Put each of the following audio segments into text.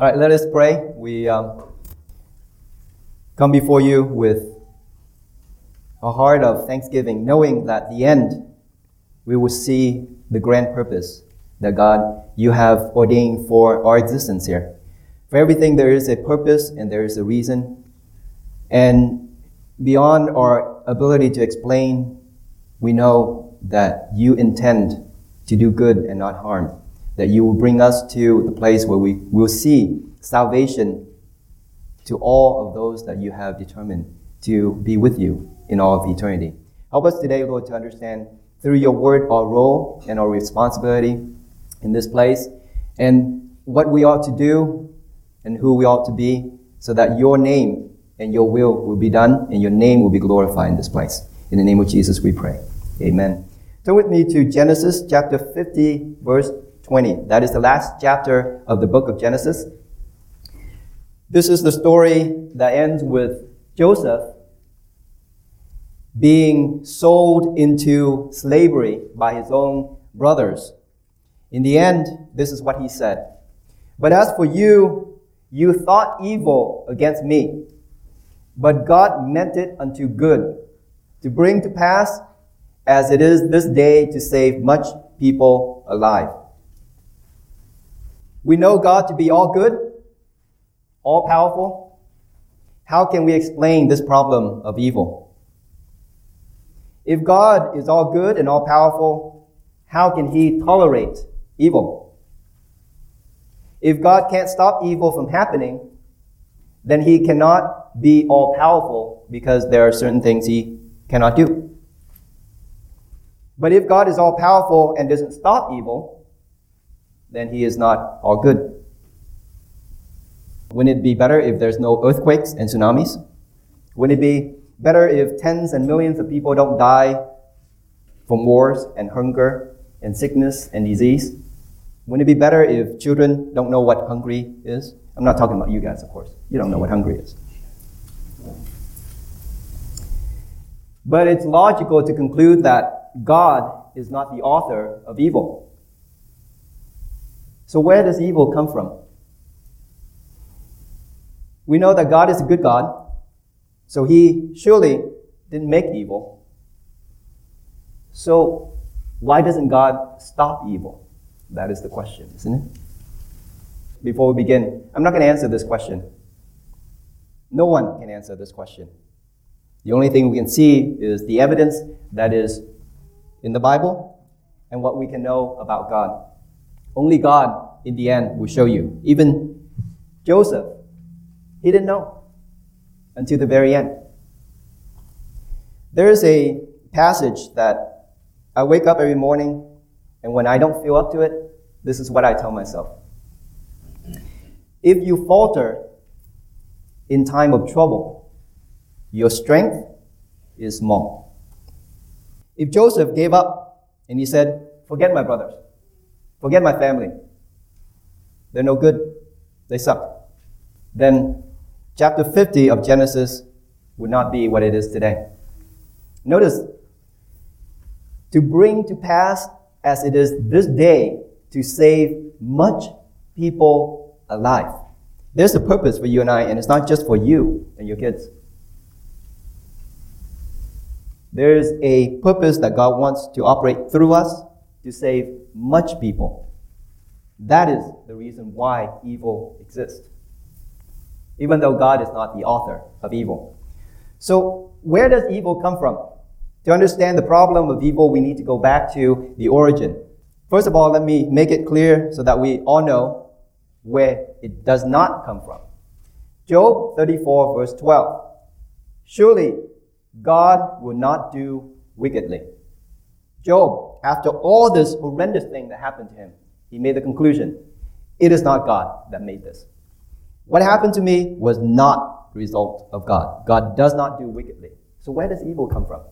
All right, let us pray. We um, come before you with a heart of thanksgiving, knowing that the end we will see the grand purpose that God you have ordained for our existence here. For everything there is a purpose and there is a reason. And beyond our ability to explain, we know that you intend to do good and not harm. That you will bring us to the place where we will see salvation to all of those that you have determined to be with you in all of eternity. Help us today, Lord, to understand through your word our role and our responsibility in this place and what we ought to do and who we ought to be so that your name and your will will be done and your name will be glorified in this place. In the name of Jesus we pray. Amen. Turn with me to Genesis chapter 50 verse 20. That is the last chapter of the book of Genesis. This is the story that ends with Joseph being sold into slavery by his own brothers. In the end, this is what he said. But as for you, you thought evil against me, but God meant it unto good, to bring to pass, as it is this day, to save much people alive. We know God to be all good, all powerful. How can we explain this problem of evil? If God is all good and all powerful, how can he tolerate evil. If God can't stop evil from happening, then he cannot be all powerful because there are certain things he cannot do. But if God is all powerful and doesn't stop evil, then he is not all good. Wouldn't it be better if there's no earthquakes and tsunamis? Wouldn't it be better if tens and millions of people don't die from wars and hunger and sickness and disease? Wouldn't it be better if children don't know what hungry is? I'm not talking about you guys, of course. You don't know what hungry is. But it's logical to conclude that God is not the author of evil. So, where does evil come from? We know that God is a good God, so He surely didn't make evil. So, why doesn't God stop evil? That is the question, isn't it? Before we begin, I'm not going to answer this question. No one can answer this question. The only thing we can see is the evidence that is in the Bible and what we can know about God. Only God, in the end, will show you. Even Joseph, he didn't know until the very end. There is a passage that I wake up every morning and when I don't feel up to it, this is what I tell myself. If you falter in time of trouble, your strength is small. If Joseph gave up and he said, Forget my brothers, forget my family, they're no good, they suck, then chapter 50 of Genesis would not be what it is today. Notice, to bring to pass as it is this day to save much people alive. There's a purpose for you and I, and it's not just for you and your kids. There's a purpose that God wants to operate through us to save much people. That is the reason why evil exists. Even though God is not the author of evil. So, where does evil come from? To understand the problem of evil, we need to go back to the origin. First of all, let me make it clear so that we all know where it does not come from. Job 34, verse 12. Surely God will not do wickedly. Job, after all this horrendous thing that happened to him, he made the conclusion it is not God that made this. What happened to me was not the result of God. God does not do wickedly. So, where does evil come from?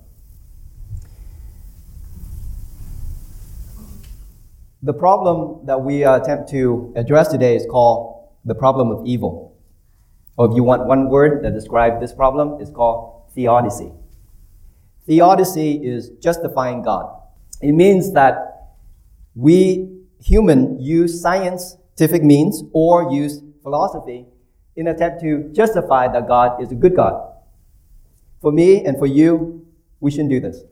The problem that we uh, attempt to address today is called the problem of evil. Or if you want one word that describes this problem, it's called theodicy. Theodicy is justifying God. It means that we human use scientific means or use philosophy in attempt to justify that God is a good God. For me and for you, we shouldn't do this.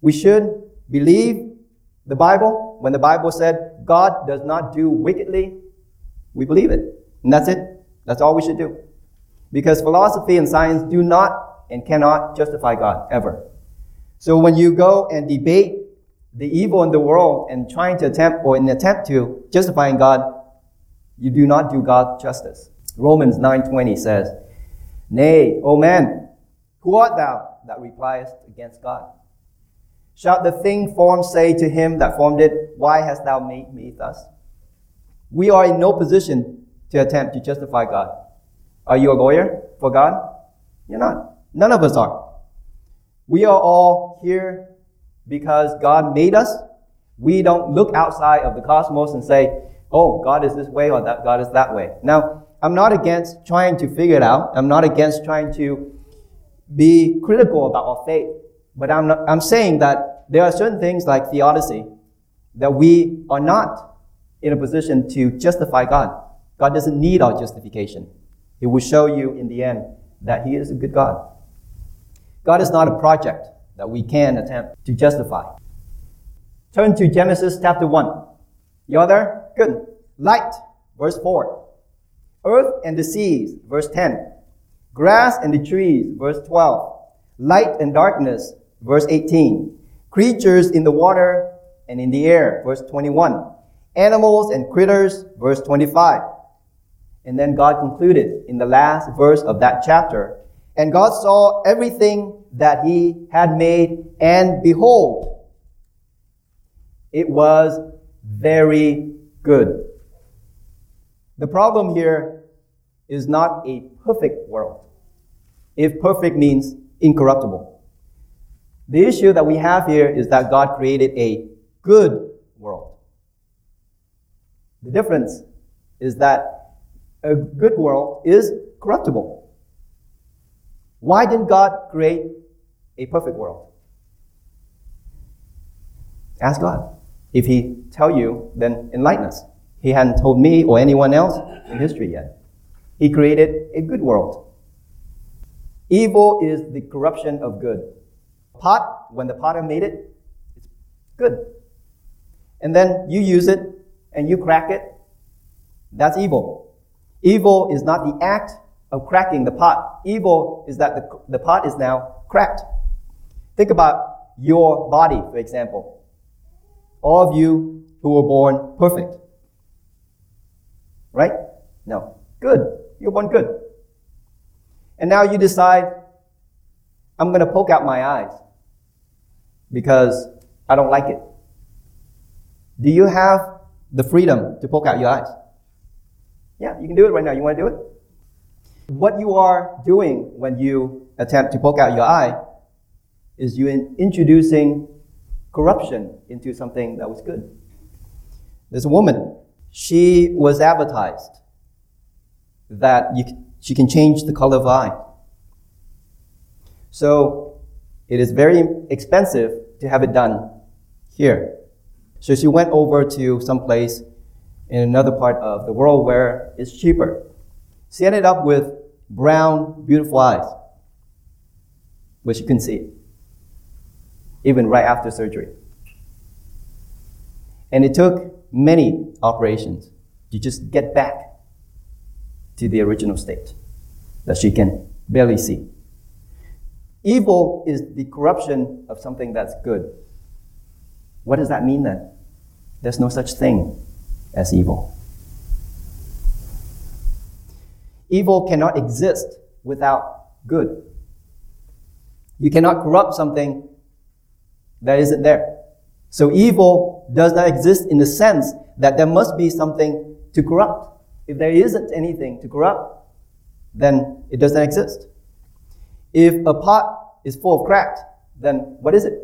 We should believe the Bible. When the Bible said God does not do wickedly, we believe it. And that's it. That's all we should do. Because philosophy and science do not and cannot justify God ever. So when you go and debate the evil in the world and trying to attempt or an attempt to justifying God, you do not do God justice. Romans 9:20 says, Nay, O man, who art thou that repliest against God? Shall the thing formed say to him that formed it, Why hast thou made me thus? We are in no position to attempt to justify God. Are you a lawyer for God? You're not. None of us are. We are all here because God made us. We don't look outside of the cosmos and say, oh, God is this way or that God is that way. Now, I'm not against trying to figure it out. I'm not against trying to be critical about our faith. But I'm, not, I'm saying that there are certain things like theodicy that we are not in a position to justify God. God doesn't need our justification. He will show you in the end that He is a good God. God is not a project that we can attempt to justify. Turn to Genesis chapter 1. You are there? Good. Light, verse 4. Earth and the seas, verse 10. Grass and the trees, verse 12. Light and darkness, verse 18. Creatures in the water and in the air, verse 21. Animals and critters, verse 25. And then God concluded in the last verse of that chapter. And God saw everything that he had made, and behold, it was very good. The problem here is not a perfect world. If perfect means incorruptible. The issue that we have here is that God created a good world. The difference is that a good world is corruptible. Why didn't God create a perfect world? Ask God. If He tell you, then enlighten us. He hadn't told me or anyone else in history yet. He created a good world. Evil is the corruption of good. Pot, when the potter made it, it's good. And then you use it and you crack it, that's evil. Evil is not the act of cracking the pot. Evil is that the, the pot is now cracked. Think about your body, for example. All of you who were born perfect. Right? No. Good. You're born good. And now you decide, I'm going to poke out my eyes because I don't like it. Do you have the freedom to poke out your eyes? Yeah, you can do it right now. You want to do it? What you are doing when you attempt to poke out your eye is you in introducing corruption into something that was good. There's a woman, she was advertised that she can change the color of eye. So it is very expensive to have it done here. So she went over to some place in another part of the world where it's cheaper. She ended up with brown, beautiful eyes, which you can see, even right after surgery. And it took many operations to just get back to the original state that she can barely see. Evil is the corruption of something that's good. What does that mean then? There's no such thing as evil. Evil cannot exist without good. You cannot corrupt something that isn't there. So evil does not exist in the sense that there must be something to corrupt. If there isn't anything to corrupt, then it doesn't exist. If a pot is full of cracks, then what is it?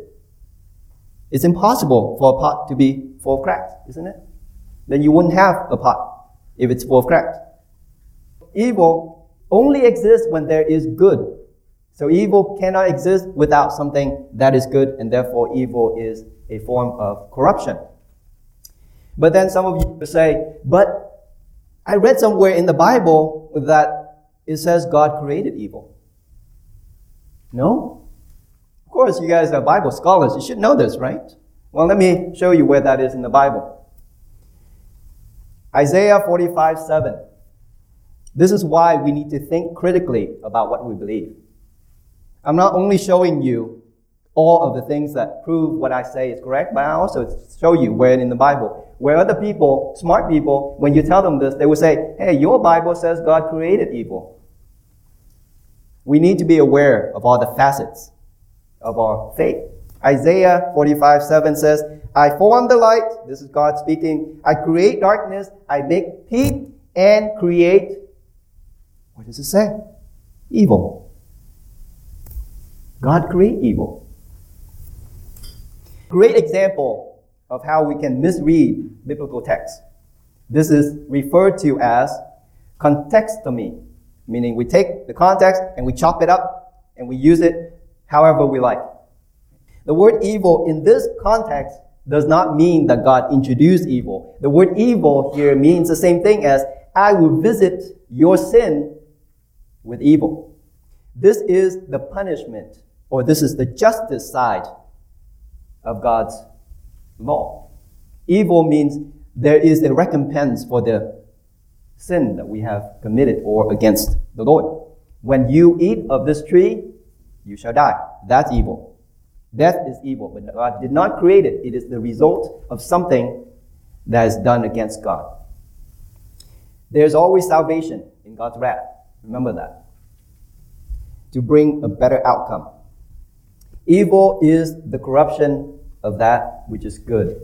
It's impossible for a pot to be full of cracks, isn't it? Then you wouldn't have a pot if it's full of cracks. Evil only exists when there is good. So evil cannot exist without something that is good, and therefore evil is a form of corruption. But then some of you say, but I read somewhere in the Bible that it says God created evil. No? Of course, you guys are Bible scholars. You should know this, right? Well, let me show you where that is in the Bible. Isaiah 45 7. This is why we need to think critically about what we believe. I'm not only showing you all of the things that prove what I say is correct, but I also show you where in the Bible, where other people, smart people, when you tell them this, they will say, hey, your Bible says God created evil. We need to be aware of all the facets of our faith. Isaiah 45 7 says, I form the light. This is God speaking. I create darkness. I make heat and create, does it say? Evil. God create evil. Great example of how we can misread biblical text. This is referred to as contextomy, meaning we take the context and we chop it up and we use it however we like. The word evil in this context does not mean that God introduced evil. The word evil here means the same thing as I will visit your sin with evil. This is the punishment, or this is the justice side of God's law. Evil means there is a recompense for the sin that we have committed or against the Lord. When you eat of this tree, you shall die. That's evil. Death is evil, but God did not create it. It is the result of something that is done against God. There's always salvation in God's wrath. Remember that. To bring a better outcome. Evil is the corruption of that which is good.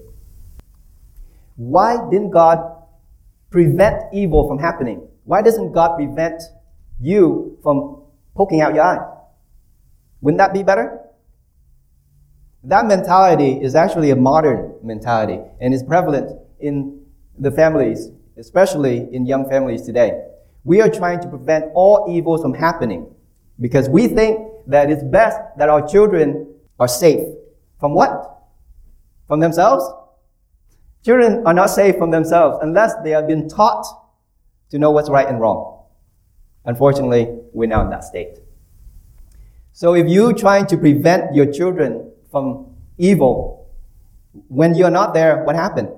Why didn't God prevent evil from happening? Why doesn't God prevent you from poking out your eye? Wouldn't that be better? That mentality is actually a modern mentality and is prevalent in the families, especially in young families today. We are trying to prevent all evils from happening because we think that it's best that our children are safe. From what? From themselves? Children are not safe from themselves unless they have been taught to know what's right and wrong. Unfortunately, we're now in that state. So if you're trying to prevent your children from evil, when you're not there, what happened?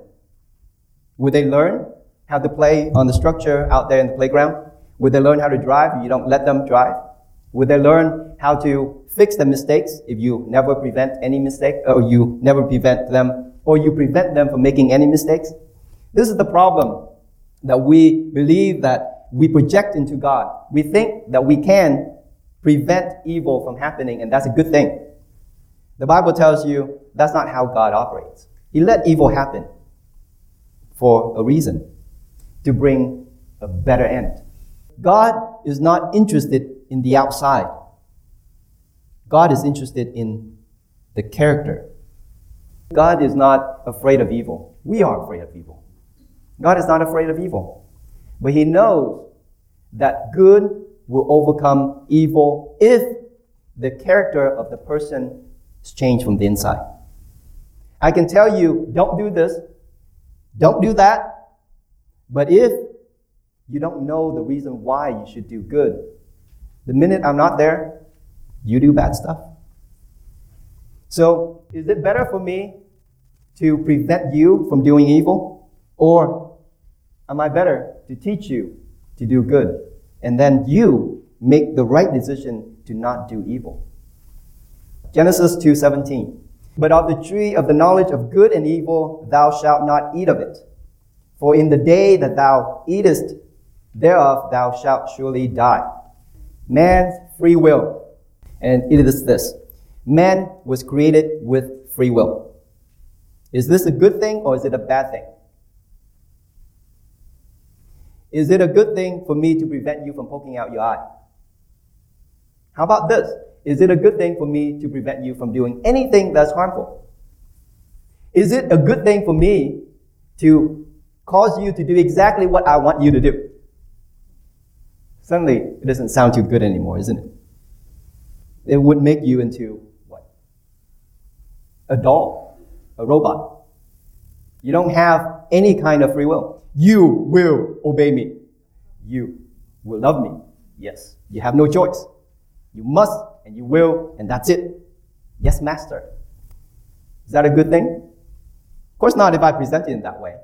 Would they learn how to play on the structure out there in the playground? Would they learn how to drive? You don't let them drive. Would they learn how to fix the mistakes if you never prevent any mistake, or you never prevent them, or you prevent them from making any mistakes? This is the problem that we believe that we project into God. We think that we can prevent evil from happening, and that's a good thing. The Bible tells you that's not how God operates. He let evil happen for a reason to bring a better end. God is not interested in the outside. God is interested in the character. God is not afraid of evil. We are afraid of evil. God is not afraid of evil. But He knows that good will overcome evil if the character of the person is changed from the inside. I can tell you, don't do this, don't do that, but if you don't know the reason why you should do good, the minute I'm not there, you do bad stuff. So, is it better for me to prevent you from doing evil? Or am I better to teach you to do good? And then you make the right decision to not do evil. Genesis 2:17. But of the tree of the knowledge of good and evil thou shalt not eat of it. For in the day that thou eatest thereof thou shalt surely die. Man's free will. And it is this. Man was created with free will. Is this a good thing or is it a bad thing? Is it a good thing for me to prevent you from poking out your eye? How about this? Is it a good thing for me to prevent you from doing anything that's harmful? Is it a good thing for me to cause you to do exactly what I want you to do? Suddenly, it doesn't sound too good anymore, isn't it? It would make you into what? A doll, a robot. You don't have any kind of free will. You will obey me. You will love me. Yes. You have no choice. You must and you will, and that's it. Yes, master. Is that a good thing? Of course not if I present it in that way.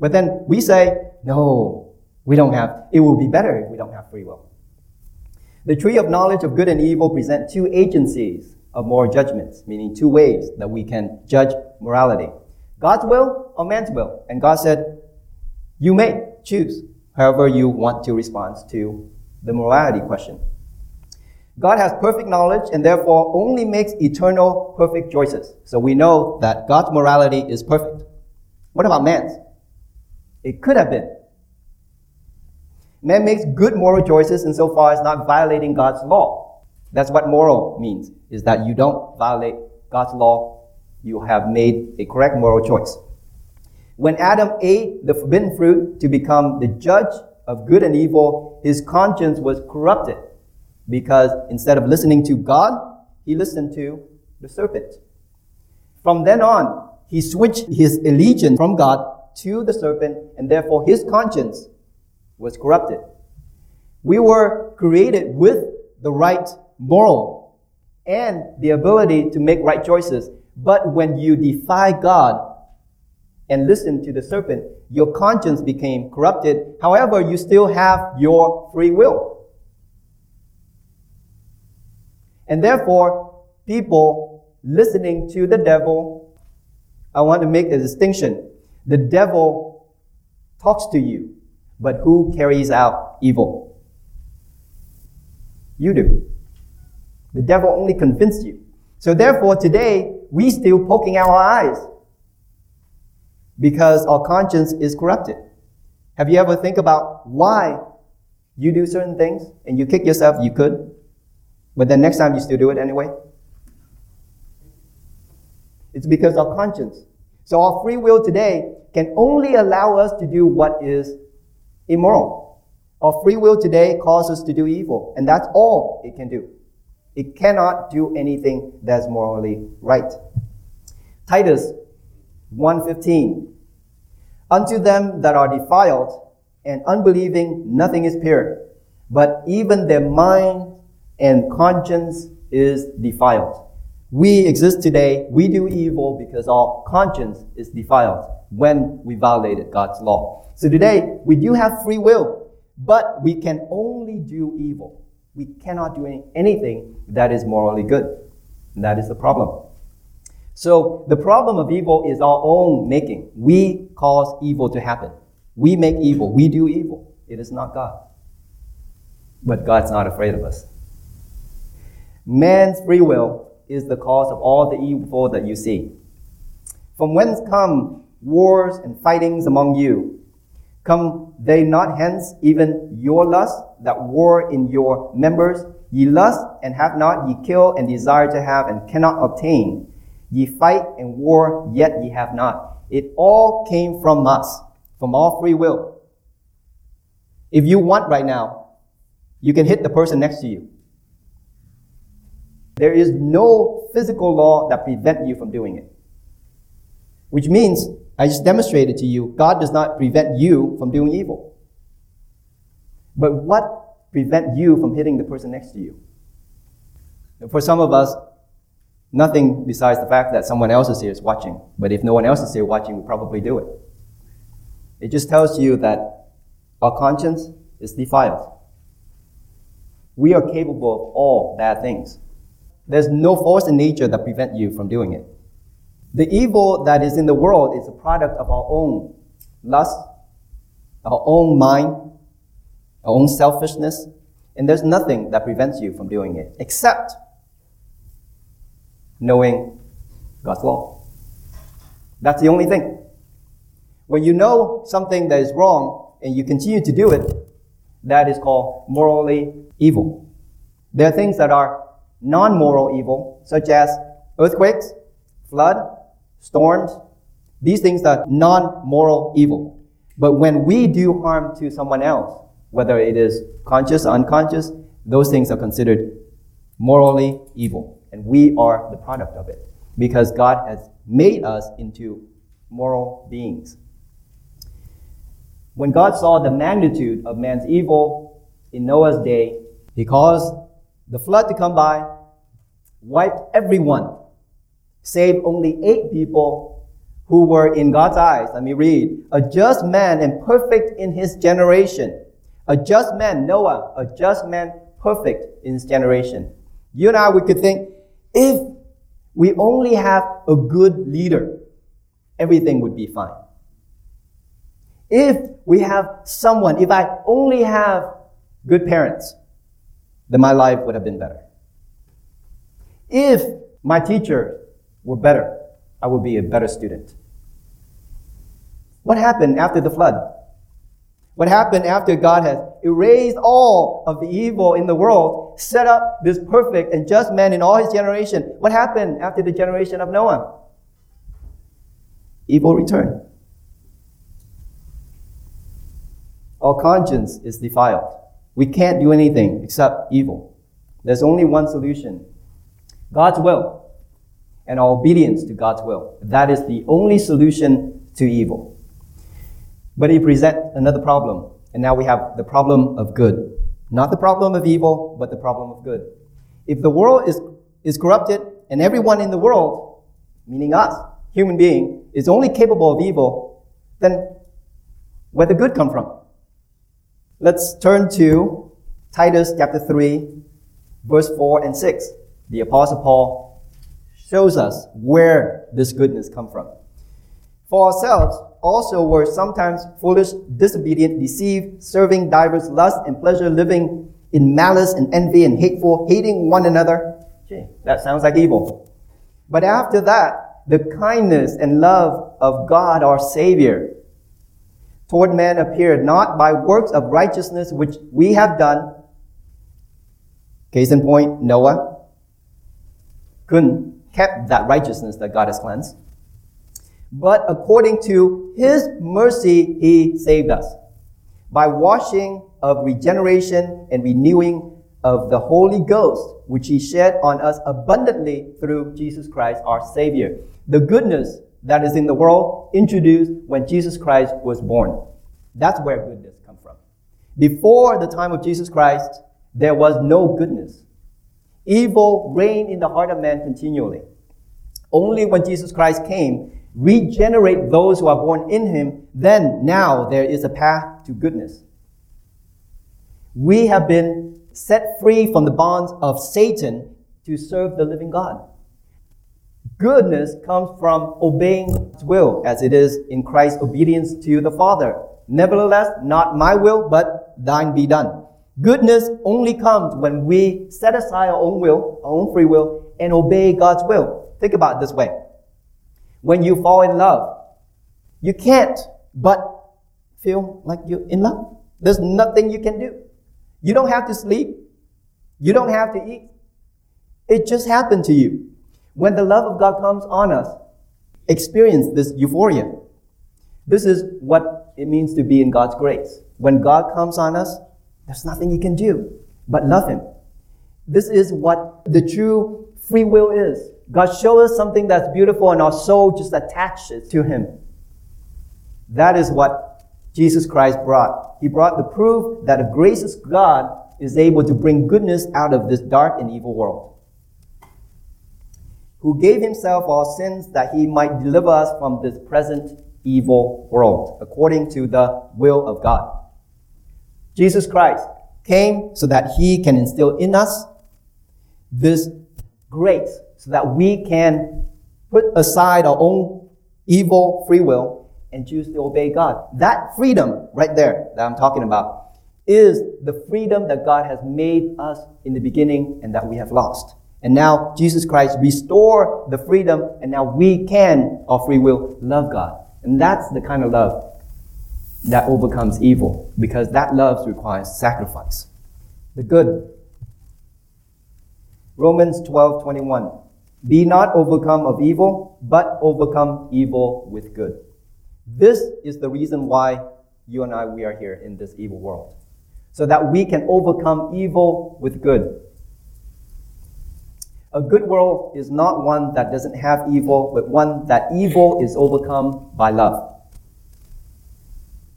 But then we say, no, we don't have, it will be better if we don't have free will. The tree of knowledge of good and evil present two agencies of moral judgments, meaning two ways that we can judge morality. God's will or man's will. And God said, you may choose however you want to respond to the morality question. God has perfect knowledge and therefore only makes eternal perfect choices. So we know that God's morality is perfect. What about man's? It could have been. Man makes good moral choices insofar as not violating God's law. That's what moral means, is that you don't violate God's law. You have made a correct moral choice. When Adam ate the forbidden fruit to become the judge of good and evil, his conscience was corrupted because instead of listening to God, he listened to the serpent. From then on, he switched his allegiance from God to the serpent, and therefore his conscience was corrupted. We were created with the right moral and the ability to make right choices. But when you defy God and listen to the serpent, your conscience became corrupted. However, you still have your free will. And therefore, people listening to the devil, I want to make a distinction. The devil talks to you but who carries out evil? You do. The devil only convinced you. So therefore, today, we still poking our eyes because our conscience is corrupted. Have you ever think about why you do certain things and you kick yourself, you could, but then next time you still do it anyway? It's because our conscience. So our free will today can only allow us to do what is immoral. Our free will today causes us to do evil, and that's all it can do. It cannot do anything that's morally right. Titus 1:15 Unto them that are defiled and unbelieving nothing is pure, but even their mind and conscience is defiled. We exist today, we do evil because our conscience is defiled when we violated God's law. So today, we do have free will, but we can only do evil. We cannot do any, anything that is morally good. And that is the problem. So the problem of evil is our own making. We cause evil to happen. We make evil. We do evil. It is not God. But God's not afraid of us. Man's free will is the cause of all the evil that you see. From whence come wars and fightings among you? Come they not hence, even your lust that war in your members? Ye lust and have not, ye kill and desire to have and cannot obtain. Ye fight and war, yet ye have not. It all came from us, from our free will. If you want right now, you can hit the person next to you. There is no physical law that prevents you from doing it. Which means I just demonstrated to you, God does not prevent you from doing evil. But what prevent you from hitting the person next to you? For some of us, nothing besides the fact that someone else is here is watching. But if no one else is here watching, we probably do it. It just tells you that our conscience is defiled. We are capable of all bad things. There's no force in nature that prevents you from doing it. The evil that is in the world is a product of our own lust, our own mind, our own selfishness, and there's nothing that prevents you from doing it except knowing God's law. That's the only thing. When you know something that is wrong and you continue to do it, that is called morally evil. There are things that are non-moral evil, such as earthquakes, flood, storms. These things are non-moral evil. But when we do harm to someone else, whether it is conscious or unconscious, those things are considered morally evil. And we are the product of it because God has made us into moral beings. When God saw the magnitude of man's evil in Noah's day, he caused the flood to come by, wiped everyone, save only eight people who were in God's eyes. Let me read. A just man and perfect in his generation. A just man, Noah, a just man, perfect in his generation. You and I, we could think, if we only have a good leader, everything would be fine. If we have someone, if I only have good parents, then my life would have been better. If my teacher were better, I would be a better student. What happened after the flood? What happened after God has erased all of the evil in the world, set up this perfect and just man in all his generation? What happened after the generation of Noah? Evil returned. Our conscience is defiled. We can't do anything except evil. There's only one solution God's will and our obedience to God's will. That is the only solution to evil. But he presents another problem, and now we have the problem of good. Not the problem of evil, but the problem of good. If the world is, is corrupted and everyone in the world, meaning us, human being, is only capable of evil, then where the good come from? Let's turn to Titus chapter 3, verse 4 and 6. The Apostle Paul shows us where this goodness come from. For ourselves also were sometimes foolish, disobedient, deceived, serving divers lusts and pleasure, living in malice and envy and hateful, hating one another. Gee, that sounds like evil. But after that, the kindness and love of God our Savior toward man appeared not by works of righteousness which we have done. Case in point, Noah couldn't kept that righteousness that God has cleansed. But according to his mercy, he saved us by washing of regeneration and renewing of the Holy Ghost, which he shed on us abundantly through Jesus Christ, our Savior. The goodness that is in the world introduced when Jesus Christ was born. That's where goodness comes from. Before the time of Jesus Christ, there was no goodness. Evil reigned in the heart of man continually. Only when Jesus Christ came, regenerate those who are born in him, then now there is a path to goodness. We have been set free from the bonds of Satan to serve the living God. Goodness comes from obeying His will, as it is in Christ's obedience to the Father. Nevertheless, not my will, but thine be done. Goodness only comes when we set aside our own will, our own free will, and obey God's will. Think about it this way. When you fall in love, you can't but feel like you're in love. There's nothing you can do. You don't have to sleep. You don't have to eat. It just happened to you. When the love of God comes on us, experience this euphoria. This is what it means to be in God's grace. When God comes on us, there's nothing you can do but love Him. This is what the true free will is. God shows us something that's beautiful and our soul just attaches to Him. That is what Jesus Christ brought. He brought the proof that a gracious God is able to bring goodness out of this dark and evil world who gave himself our sins that he might deliver us from this present evil world, according to the will of God. Jesus Christ came so that he can instill in us this grace, so that we can put aside our own evil free will and choose to obey God. That freedom right there that I'm talking about is the freedom that God has made us in the beginning and that we have lost. And now Jesus Christ restore the freedom, and now we can, of free will, love God. And that's the kind of love that overcomes evil, because that love requires sacrifice. The good. Romans 12, 21. Be not overcome of evil, but overcome evil with good. This is the reason why you and I, we are here in this evil world. So that we can overcome evil with good. A good world is not one that doesn't have evil, but one that evil is overcome by love.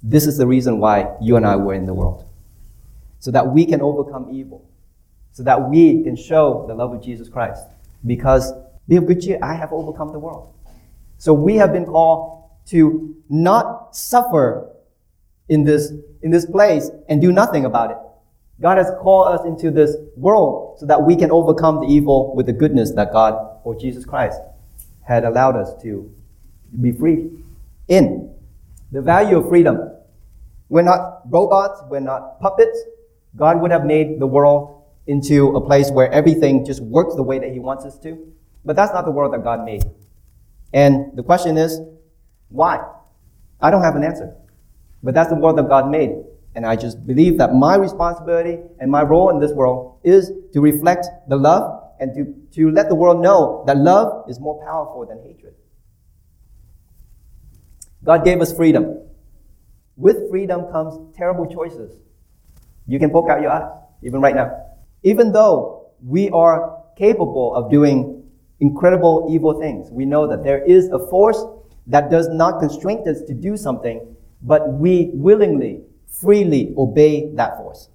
This is the reason why you and I were in the world. So that we can overcome evil. So that we can show the love of Jesus Christ. Because be of good cheer, I have overcome the world. So we have been called to not suffer in this, in this place and do nothing about it. God has called us into this world so that we can overcome the evil with the goodness that God or Jesus Christ had allowed us to be free in. The value of freedom. We're not robots, we're not puppets. God would have made the world into a place where everything just works the way that He wants us to. But that's not the world that God made. And the question is, why? I don't have an answer. But that's the world that God made. And I just believe that my responsibility and my role in this world is to reflect the love and to, to let the world know that love is more powerful than hatred. God gave us freedom. With freedom comes terrible choices. You can poke out your eyes, even right now. Even though we are capable of doing incredible evil things, we know that there is a force that does not constrain us to do something, but we willingly, freely obey that force.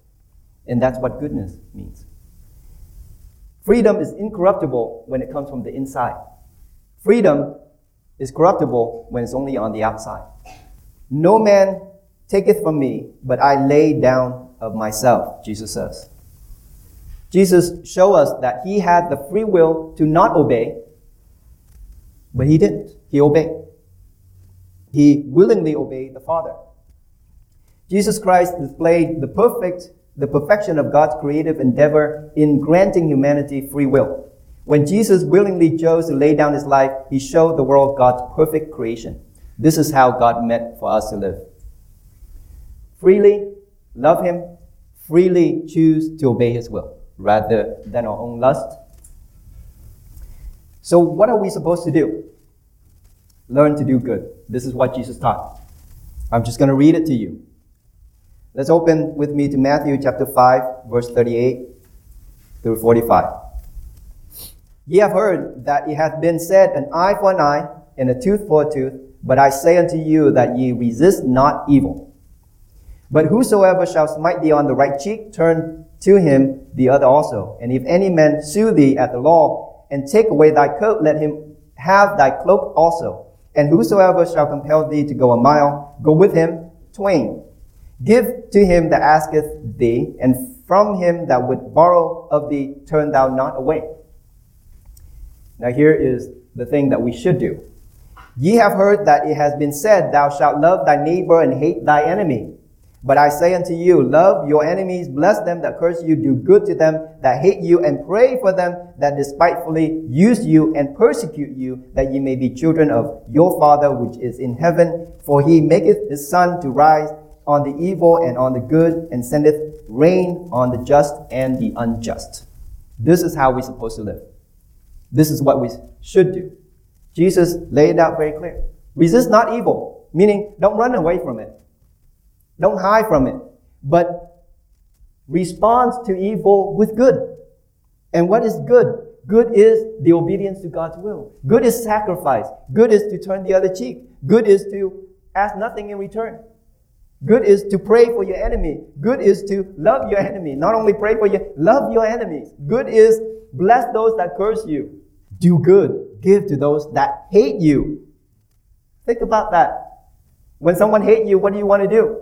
And that's what goodness means. Freedom is incorruptible when it comes from the inside. Freedom is corruptible when it's only on the outside. No man taketh from me, but I lay down of myself, Jesus says. Jesus showed us that he had the free will to not obey, but he didn't. He obeyed. He willingly obeyed the Father. Jesus Christ displayed the perfect, the perfection of God's creative endeavor in granting humanity free will. When Jesus willingly chose to lay down his life, he showed the world God's perfect creation. This is how God meant for us to live. Freely love him, freely choose to obey his will rather than our own lust. So, what are we supposed to do? Learn to do good. This is what Jesus taught. I'm just going to read it to you. Let's open with me to Matthew chapter 5, verse 38 through 45. Ye have heard that it hath been said, An eye for an eye, and a tooth for a tooth. But I say unto you that ye resist not evil. But whosoever shall smite thee on the right cheek, turn to him the other also. And if any man sue thee at the law, and take away thy coat, let him have thy cloak also. And whosoever shall compel thee to go a mile, go with him twain. Give to him that asketh thee, and from him that would borrow of thee, turn thou not away. Now, here is the thing that we should do. Ye have heard that it has been said, Thou shalt love thy neighbor and hate thy enemy. But I say unto you, love your enemies, bless them that curse you, do good to them that hate you, and pray for them that despitefully use you and persecute you, that ye may be children of your Father which is in heaven. For he maketh his sun to rise on the evil and on the good, and sendeth rain on the just and the unjust. This is how we're supposed to live. This is what we should do. Jesus laid it out very clear. Resist not evil, meaning don't run away from it. Don't hide from it, but respond to evil with good. And what is good? Good is the obedience to God's will. Good is sacrifice. Good is to turn the other cheek. Good is to ask nothing in return. Good is to pray for your enemy. Good is to love your enemy. Not only pray for you, love your enemies. Good is bless those that curse you. Do good. Give to those that hate you. Think about that. When someone hates you, what do you want to do?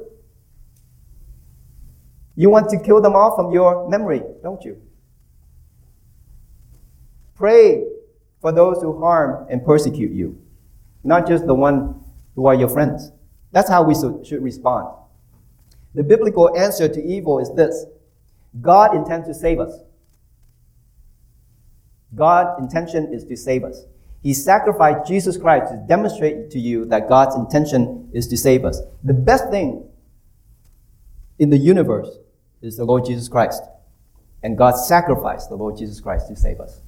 You want to kill them off from your memory, don't you? Pray for those who harm and persecute you, not just the one who are your friends. That's how we should respond. The biblical answer to evil is this God intends to save us. God's intention is to save us. He sacrificed Jesus Christ to demonstrate to you that God's intention is to save us. The best thing in the universe is the Lord Jesus Christ. And God sacrificed the Lord Jesus Christ to save us.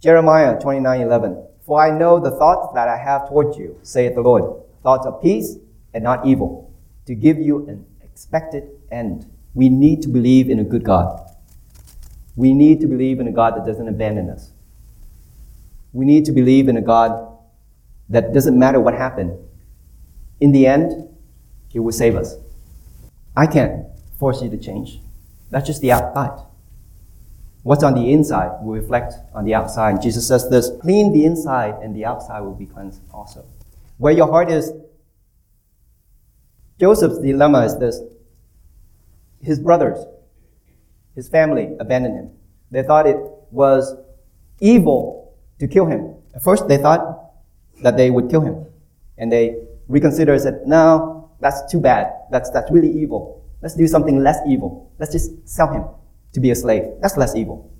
Jeremiah 29 11. For I know the thoughts that I have toward you, saith the Lord, thoughts of peace and not evil, to give you an expected end. We need to believe in a good God. We need to believe in a God that doesn't abandon us. We need to believe in a God that doesn't matter what happened. In the end, He will save us. I can't force you to change. That's just the outside. What's on the inside will reflect on the outside. Jesus says this clean the inside, and the outside will be cleansed also. Where your heart is, Joseph's dilemma is this his brothers, his family abandoned him. They thought it was evil to kill him. At first, they thought that they would kill him. And they reconsidered and said, no, that's too bad. That's, that's really evil. Let's do something less evil. Let's just sell him to be a slave. That's less evil.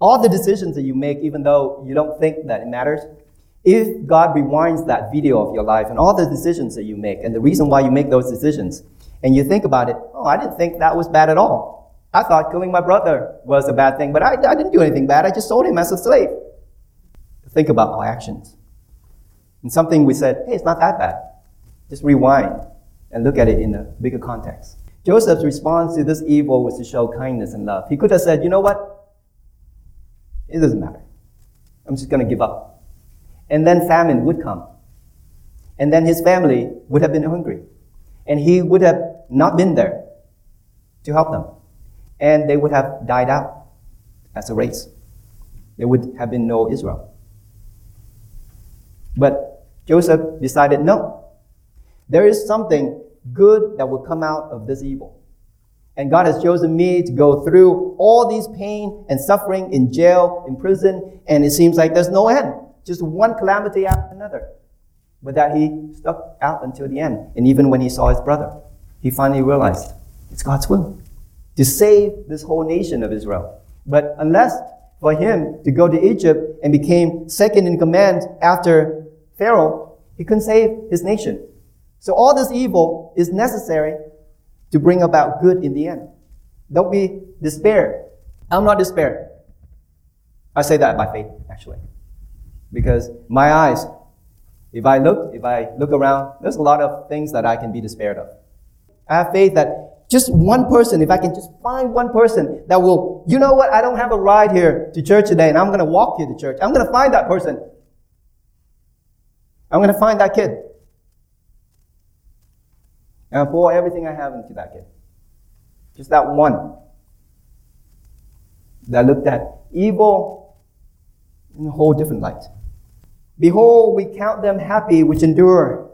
All the decisions that you make, even though you don't think that it matters, if God rewinds that video of your life and all the decisions that you make and the reason why you make those decisions, and you think about it, oh, I didn't think that was bad at all. I thought killing my brother was a bad thing, but I, I didn't do anything bad. I just sold him as a slave. Think about our actions. And something we said, hey, it's not that bad. Just rewind and look at it in a bigger context. Joseph's response to this evil was to show kindness and love. He could have said, you know what? It doesn't matter. I'm just going to give up. And then famine would come. And then his family would have been hungry. And he would have not been there to help them. And they would have died out as a race. There would have been no Israel. But Joseph decided no. There is something good that will come out of this evil. And God has chosen me to go through all these pain and suffering in jail, in prison, and it seems like there's no end. Just one calamity after another. But that he stuck out until the end. And even when he saw his brother, he finally realized it's God's will to save this whole nation of Israel. But unless for him to go to Egypt and became second in command after Pharaoh, he couldn't save his nation. So all this evil is necessary to bring about good in the end. Don't be despair. I'm not despair. I say that by faith, actually. Because my eyes, if I look, if I look around, there's a lot of things that I can be despaired of. I have faith that just one person, if I can just find one person that will, you know what, I don't have a ride here to church today and I'm going to walk here to church. I'm going to find that person. I'm going to find that kid. And pour everything I have into that kid. Just that one that looked at evil in a whole different light. Behold, we count them happy which endure.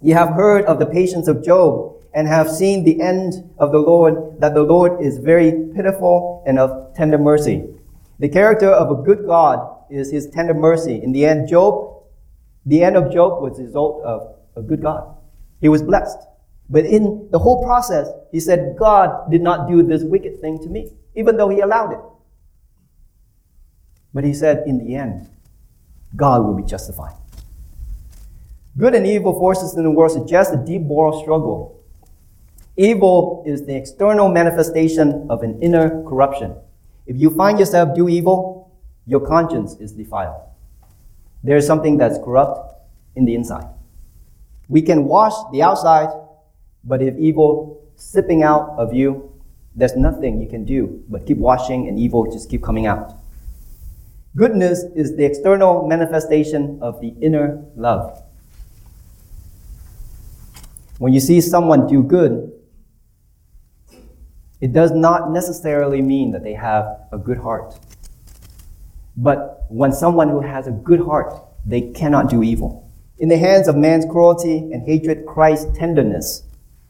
Ye have heard of the patience of Job and have seen the end of the Lord, that the Lord is very pitiful and of tender mercy. The character of a good God is his tender mercy. In the end, Job, the end of Job was the result of a good God. He was blessed. But in the whole process, he said, God did not do this wicked thing to me, even though he allowed it. But he said, in the end, God will be justified. Good and evil forces in the world suggest a deep moral struggle. Evil is the external manifestation of an inner corruption. If you find yourself do evil, your conscience is defiled. There is something that's corrupt in the inside. We can wash the outside but if evil sipping out of you, there's nothing you can do but keep washing and evil just keep coming out. Goodness is the external manifestation of the inner love. When you see someone do good, it does not necessarily mean that they have a good heart. But when someone who has a good heart, they cannot do evil. In the hands of man's cruelty and hatred, Christ's tenderness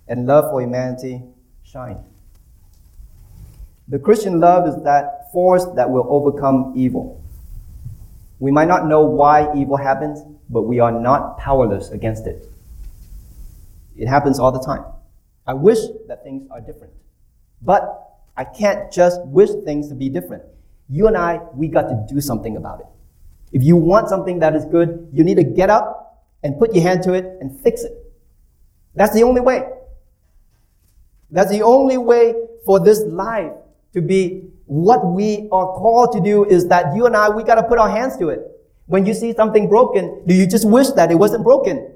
and love for humanity shine. The Christian love is that force that will overcome evil. We might not know why evil happens, but we are not powerless against it. It happens all the time. I wish that things are different. But I can't just wish things to be different. You and I, we got to do something about it. If you want something that is good, you need to get up and put your hand to it and fix it. That's the only way. That's the only way for this life to be what we are called to do is that you and I, we got to put our hands to it. When you see something broken, do you just wish that it wasn't broken?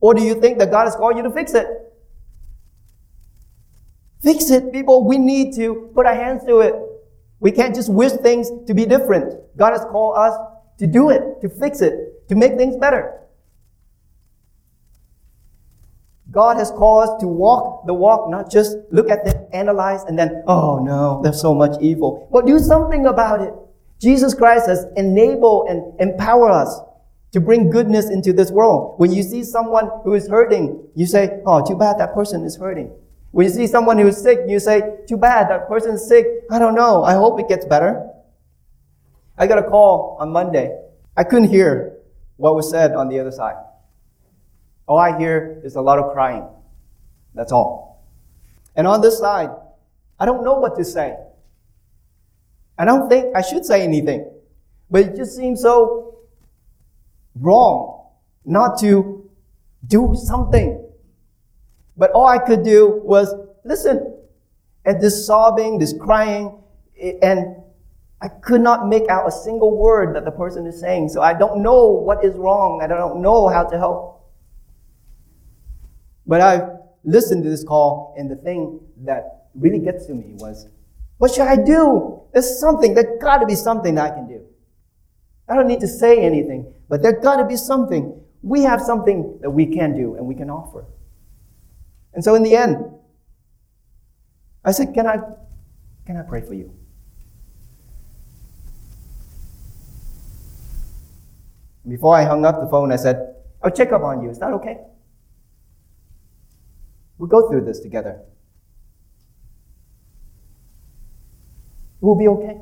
Or do you think that God has called you to fix it? Fix it, people. We need to put our hands to it. We can't just wish things to be different. God has called us to do it, to fix it, to make things better. God has called us to walk the walk, not just look at it, analyze, and then, oh no, there's so much evil. But do something about it. Jesus Christ has enabled and empowered us to bring goodness into this world. When you see someone who is hurting, you say, oh, too bad that person is hurting. When you see someone who is sick, you say, too bad that person is sick. I don't know. I hope it gets better. I got a call on Monday. I couldn't hear what was said on the other side. All I hear is a lot of crying. That's all. And on this side, I don't know what to say. I don't think I should say anything. But it just seems so wrong not to do something. But all I could do was listen at this sobbing, this crying, and I could not make out a single word that the person is saying. So I don't know what is wrong. I don't know how to help. But I listened to this call, and the thing that really gets to me was, what should I do? There's something, there's got to be something that I can do. I don't need to say anything, but there's got to be something. We have something that we can do and we can offer. And so in the end, I said, Can I, can I pray for you? Before I hung up the phone, I said, I'll check up on you. Is that okay? We'll go through this together. It will be okay.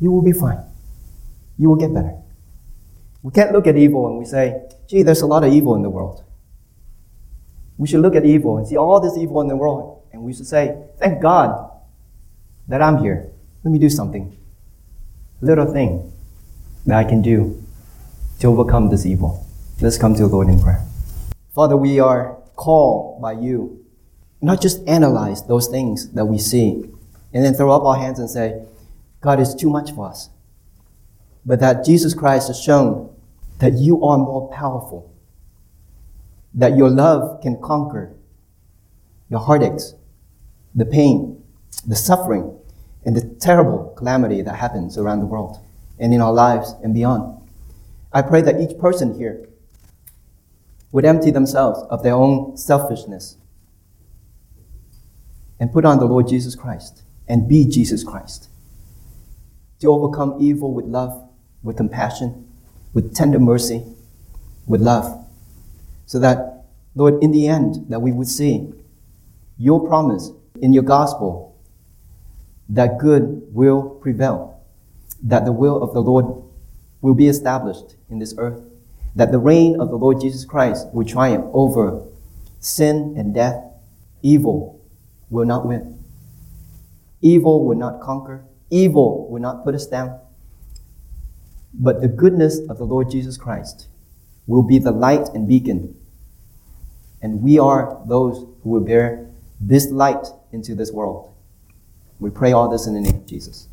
You will be fine. You will get better. We can't look at evil and we say, gee, there's a lot of evil in the world. We should look at evil and see all this evil in the world. And we should say, thank God that I'm here. Let me do something. Little thing that I can do to overcome this evil. Let's come to the Lord in prayer. Father, we are called by you, not just analyze those things that we see and then throw up our hands and say, God is too much for us. But that Jesus Christ has shown that you are more powerful, that your love can conquer your heartaches, the pain, the suffering, and the terrible calamity that happens around the world and in our lives and beyond. I pray that each person here would empty themselves of their own selfishness and put on the Lord Jesus Christ and be Jesus Christ. To overcome evil with love, with compassion, with tender mercy, with love. So that, Lord, in the end, that we would see your promise in your gospel that good will prevail, that the will of the Lord will be established in this earth that the reign of the Lord Jesus Christ will triumph over sin and death. Evil will not win. Evil will not conquer. Evil will not put us down. But the goodness of the Lord Jesus Christ will be the light and beacon. And we are those who will bear this light into this world. We pray all this in the name of Jesus.